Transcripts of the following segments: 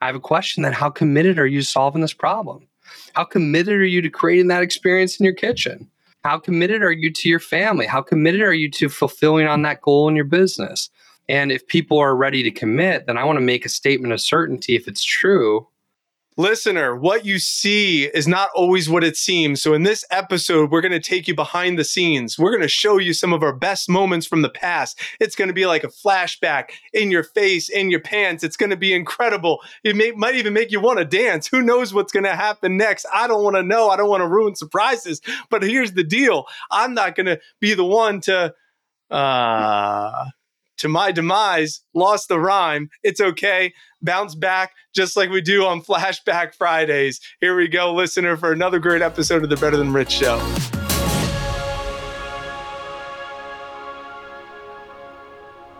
I have a question then how committed are you solving this problem? How committed are you to creating that experience in your kitchen? How committed are you to your family? How committed are you to fulfilling on that goal in your business? And if people are ready to commit, then I want to make a statement of certainty if it's true Listener, what you see is not always what it seems. So, in this episode, we're going to take you behind the scenes. We're going to show you some of our best moments from the past. It's going to be like a flashback in your face, in your pants. It's going to be incredible. It may, might even make you want to dance. Who knows what's going to happen next? I don't want to know. I don't want to ruin surprises. But here's the deal I'm not going to be the one to. Uh, to my demise, lost the rhyme. It's okay. Bounce back just like we do on Flashback Fridays. Here we go, listener, for another great episode of the Better Than Rich Show.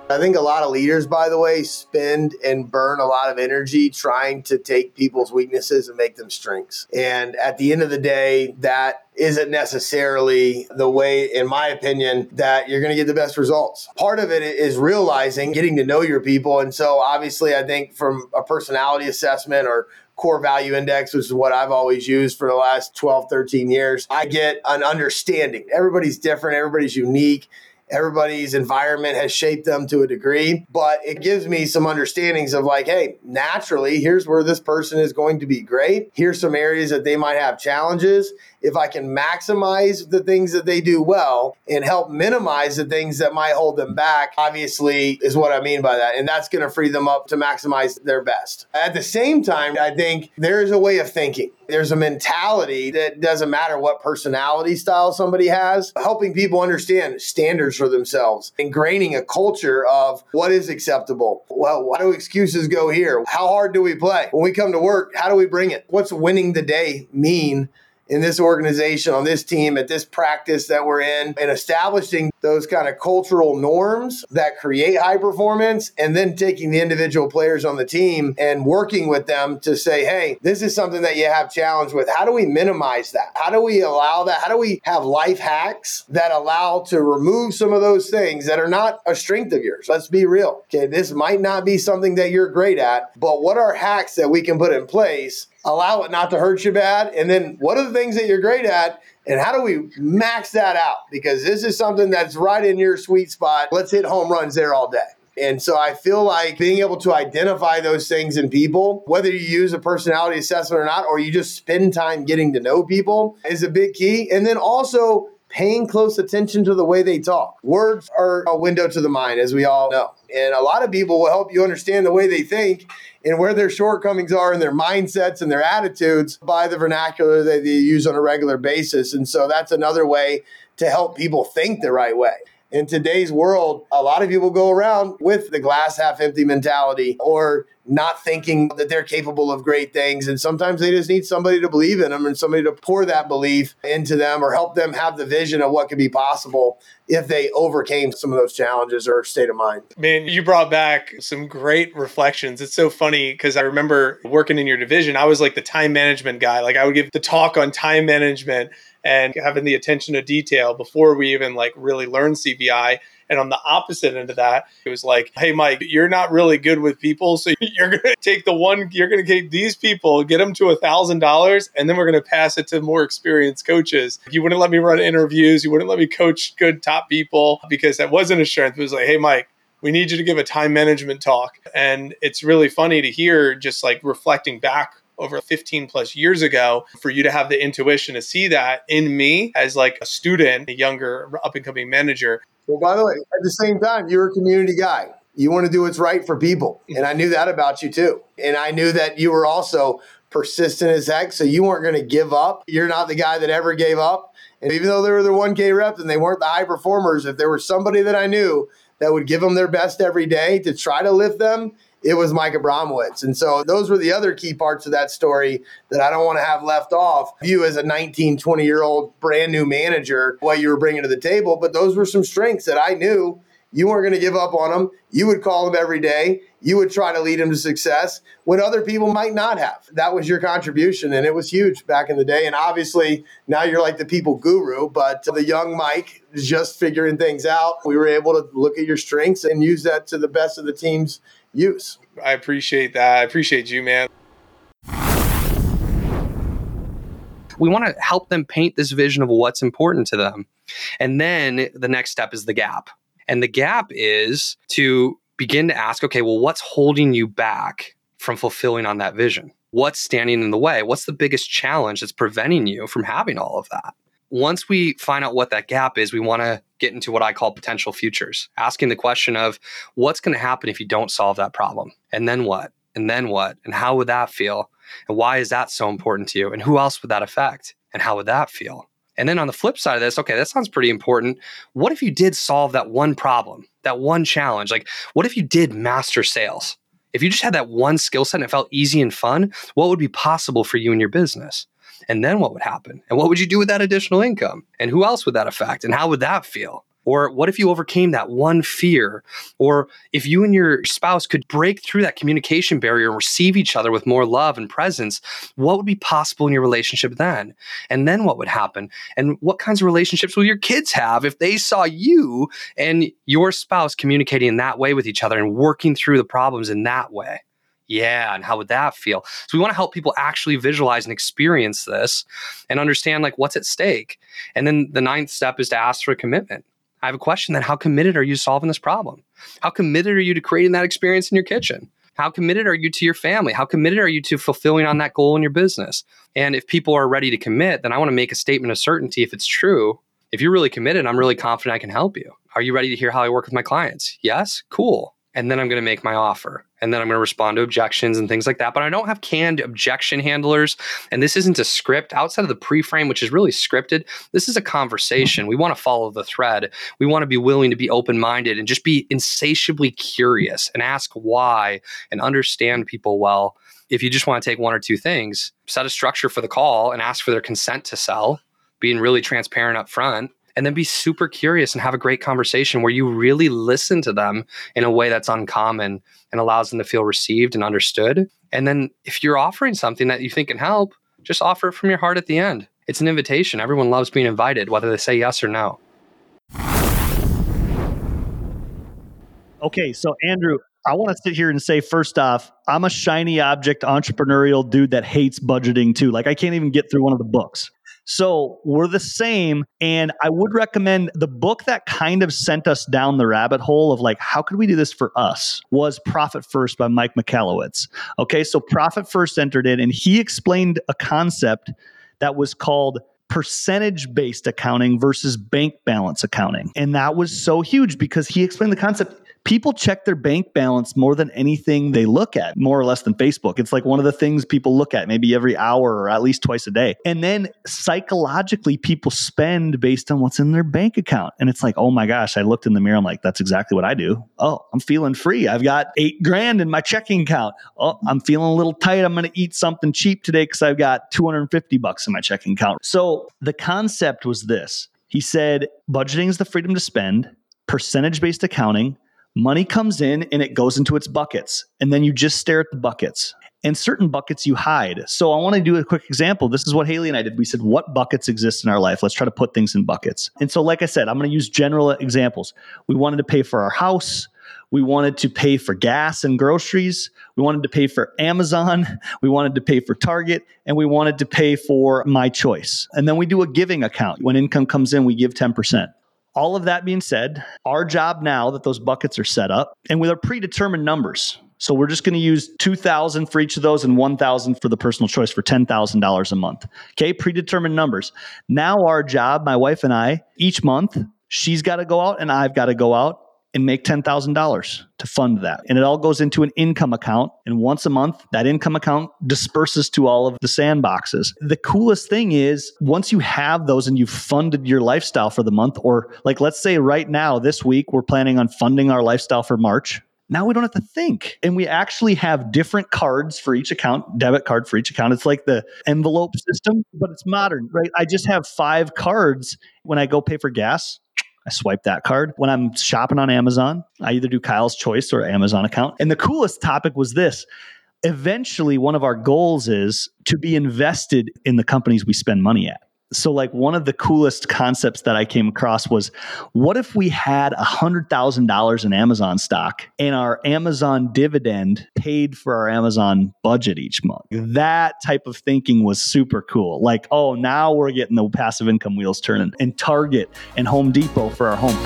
I think a lot of leaders, by the way, spend and burn a lot of energy trying to take people's weaknesses and make them strengths. And at the end of the day, that isn't necessarily the way, in my opinion, that you're going to get the best results. Part of it is realizing, getting to know your people. And so, obviously, I think from a personality assessment or core value index, which is what I've always used for the last 12, 13 years, I get an understanding. Everybody's different, everybody's unique everybody's environment has shaped them to a degree, but it gives me some understandings of like, hey, naturally, here's where this person is going to be great. Here's some areas that they might have challenges if I can maximize the things that they do well and help minimize the things that might hold them back, obviously, is what I mean by that. And that's going to free them up to maximize their best. At the same time, I think there's a way of thinking. There's a mentality that doesn't matter what personality style somebody has, helping people understand standards for themselves, ingraining a culture of what is acceptable. Well, why do excuses go here? How hard do we play? When we come to work, how do we bring it? What's winning the day mean? in this organization, on this team, at this practice that we're in, and establishing those kind of cultural norms that create high performance, and then taking the individual players on the team and working with them to say, hey, this is something that you have challenge with. How do we minimize that? How do we allow that? How do we have life hacks that allow to remove some of those things that are not a strength of yours? Let's be real. Okay, this might not be something that you're great at, but what are hacks that we can put in place allow it not to hurt you bad? And then what are the things that you're great at? And how do we max that out? Because this is something that's right in your sweet spot. Let's hit home runs there all day. And so I feel like being able to identify those things in people, whether you use a personality assessment or not, or you just spend time getting to know people, is a big key. And then also paying close attention to the way they talk. Words are a window to the mind, as we all know. And a lot of people will help you understand the way they think and where their shortcomings are in their mindsets and their attitudes by the vernacular that they use on a regular basis. And so that's another way to help people think the right way in today's world, a lot of people go around with the glass half empty mentality or not thinking that they're capable of great things. And sometimes they just need somebody to believe in them and somebody to pour that belief into them or help them have the vision of what could be possible if they overcame some of those challenges or state of mind. Man, you brought back some great reflections. It's so funny because I remember working in your division, I was like the time management guy. Like I would give the talk on time management and having the attention to detail before we even like really learn CVI. And on the opposite end of that, it was like, hey, Mike, you're not really good with people. So you're going to take the one, you're going to take these people, get them to a $1,000, and then we're going to pass it to more experienced coaches. You wouldn't let me run interviews. You wouldn't let me coach good top people because that wasn't a strength. It was like, hey, Mike, we need you to give a time management talk. And it's really funny to hear just like reflecting back over 15 plus years ago for you to have the intuition to see that in me as like a student, a younger up and coming manager. Well, by the way, at the same time, you're a community guy. You want to do what's right for people. And I knew that about you too. And I knew that you were also persistent as heck. So you weren't going to give up. You're not the guy that ever gave up. And even though they were the 1K reps and they weren't the high performers, if there was somebody that I knew that would give them their best every day to try to lift them, it was Mike Abramowitz. And so those were the other key parts of that story that I don't want to have left off. You as a 19, 20 year old brand new manager, what you were bringing to the table, but those were some strengths that I knew you weren't going to give up on them. You would call them every day. You would try to lead them to success when other people might not have. That was your contribution, and it was huge back in the day. And obviously, now you're like the people guru, but the young Mike is just figuring things out. We were able to look at your strengths and use that to the best of the team's use. I appreciate that. I appreciate you, man. We want to help them paint this vision of what's important to them. And then the next step is the gap. And the gap is to begin to ask, okay, well, what's holding you back from fulfilling on that vision? What's standing in the way? What's the biggest challenge that's preventing you from having all of that? Once we find out what that gap is, we want to get into what I call potential futures, asking the question of what's going to happen if you don't solve that problem? And then what? And then what? And how would that feel? And why is that so important to you? And who else would that affect? And how would that feel? And then on the flip side of this, okay, that sounds pretty important. What if you did solve that one problem, that one challenge? Like, what if you did master sales? If you just had that one skill set and it felt easy and fun, what would be possible for you and your business? And then what would happen? And what would you do with that additional income? And who else would that affect? And how would that feel? Or what if you overcame that one fear? Or if you and your spouse could break through that communication barrier and receive each other with more love and presence, what would be possible in your relationship then? And then what would happen? And what kinds of relationships will your kids have if they saw you and your spouse communicating in that way with each other and working through the problems in that way? Yeah, and how would that feel? So we want to help people actually visualize and experience this and understand like what's at stake. And then the ninth step is to ask for a commitment. I have a question then how committed are you solving this problem? How committed are you to creating that experience in your kitchen? How committed are you to your family? How committed are you to fulfilling on that goal in your business? And if people are ready to commit, then I want to make a statement of certainty if it's true. If you're really committed, I'm really confident I can help you. Are you ready to hear how I work with my clients? Yes? Cool and then I'm going to make my offer. And then I'm going to respond to objections and things like that. But I don't have canned objection handlers. And this isn't a script outside of the pre frame, which is really scripted. This is a conversation. We want to follow the thread. We want to be willing to be open minded and just be insatiably curious and ask why and understand people well. If you just want to take one or two things, set a structure for the call and ask for their consent to sell, being really transparent up front and then be super curious and have a great conversation where you really listen to them in a way that's uncommon and allows them to feel received and understood. And then if you're offering something that you think can help, just offer it from your heart at the end. It's an invitation. Everyone loves being invited, whether they say yes or no. Okay, so Andrew, I want to sit here and say first off, I'm a shiny object entrepreneurial dude that hates budgeting too. Like I can't even get through one of the books. So we're the same. And I would recommend the book that kind of sent us down the rabbit hole of like, how could we do this for us was Profit First by Mike Michalowicz. Okay. So Profit First entered in and he explained a concept that was called percentage based accounting versus bank balance accounting. And that was so huge because he explained the concept people check their bank balance more than anything they look at, more or less than Facebook. It's like one of the things people look at maybe every hour or at least twice a day. And then psychologically, people spend based on what's in their bank account. And it's like, oh my gosh, I looked in the mirror. I'm like, that's exactly what I do. Oh, I'm feeling free. I've got eight grand in my checking account. Oh, I'm feeling a little tight. I'm going to eat something cheap today because I've got 250 bucks in my checking account. So the concept was this. He said, budgeting is the freedom to spend, percentage based accounting money comes in and it goes into its buckets. And then you just stare at the buckets. And certain buckets you hide. So I want to do a quick example. This is what Haley and I did. We said, what buckets exist in our life? Let's try to put things in buckets. And so, like I said, I'm going to use general examples. We wanted to pay for our house. We wanted to pay for gas and groceries. We wanted to pay for Amazon. We wanted to pay for Target. And we wanted to pay for my choice. And then we do a giving account. When income comes in, we give 10%. All of that being said, our job now that those buckets are set up and with our predetermined numbers. So we're just going to use 2000 for each of those and 1000 for the personal choice for $10,000 a month. Okay, predetermined numbers. Now our job, my wife and I, each month, she's got to go out and I've got to go out and make $10,000 to fund that. And it all goes into an income account. And once a month, that income account disperses to all of the sandboxes. The coolest thing is once you have those and you've funded your lifestyle for the month, or like let's say right now, this week, we're planning on funding our lifestyle for March. Now we don't have to think. And we actually have different cards for each account, debit card for each account. It's like the envelope system, but it's modern, right? I just have five cards when I go pay for gas I swipe that card. When I'm shopping on Amazon, I either do Kyle's Choice or Amazon account. And the coolest topic was this. Eventually, one of our goals is to be invested in the companies we spend money at. So, like, one of the coolest concepts that I came across was what if we had a $100,000 in Amazon stock and our Amazon dividend paid for our Amazon budget each month? That type of thinking was super cool. Like, oh, now we're getting the passive income wheels turning, and Target and Home Depot for our home.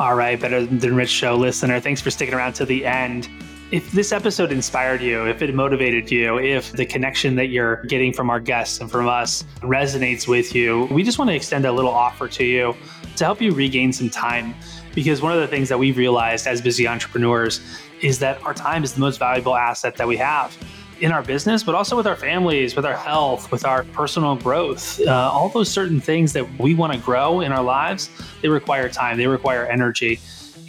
All right, Better Than Rich Show listener, thanks for sticking around to the end. If this episode inspired you, if it motivated you, if the connection that you're getting from our guests and from us resonates with you, we just want to extend a little offer to you to help you regain some time. Because one of the things that we've realized as busy entrepreneurs is that our time is the most valuable asset that we have in our business, but also with our families, with our health, with our personal growth. Uh, all those certain things that we want to grow in our lives, they require time, they require energy.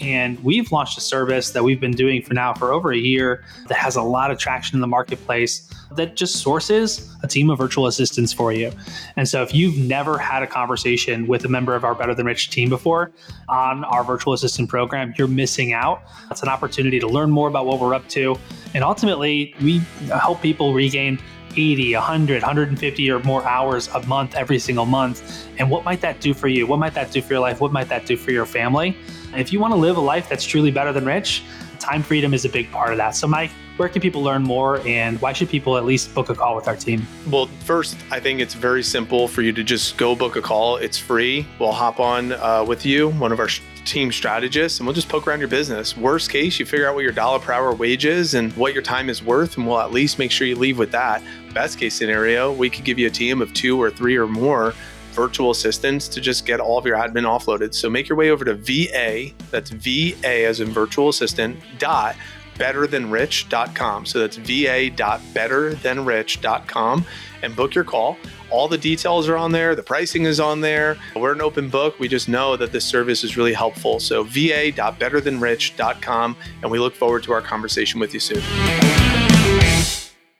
And we've launched a service that we've been doing for now for over a year that has a lot of traction in the marketplace that just sources a team of virtual assistants for you. And so if you've never had a conversation with a member of our Better Than Rich team before on our virtual assistant program, you're missing out. It's an opportunity to learn more about what we're up to. And ultimately, we help people regain 80, 100, 150 or more hours a month every single month. And what might that do for you? What might that do for your life? What might that do for your family? If you want to live a life that's truly better than rich, time freedom is a big part of that. So, Mike, where can people learn more and why should people at least book a call with our team? Well, first, I think it's very simple for you to just go book a call. It's free. We'll hop on uh, with you, one of our team strategists, and we'll just poke around your business. Worst case, you figure out what your dollar per hour wage is and what your time is worth, and we'll at least make sure you leave with that. Best case scenario, we could give you a team of two or three or more virtual assistants to just get all of your admin offloaded. So make your way over to VA, that's VA as in virtual assistant, dot betterthanrich.com. So that's va.betterthanrich.com and book your call. All the details are on there, the pricing is on there. We're an open book. We just know that this service is really helpful. So va.betterthanrich.com and we look forward to our conversation with you soon.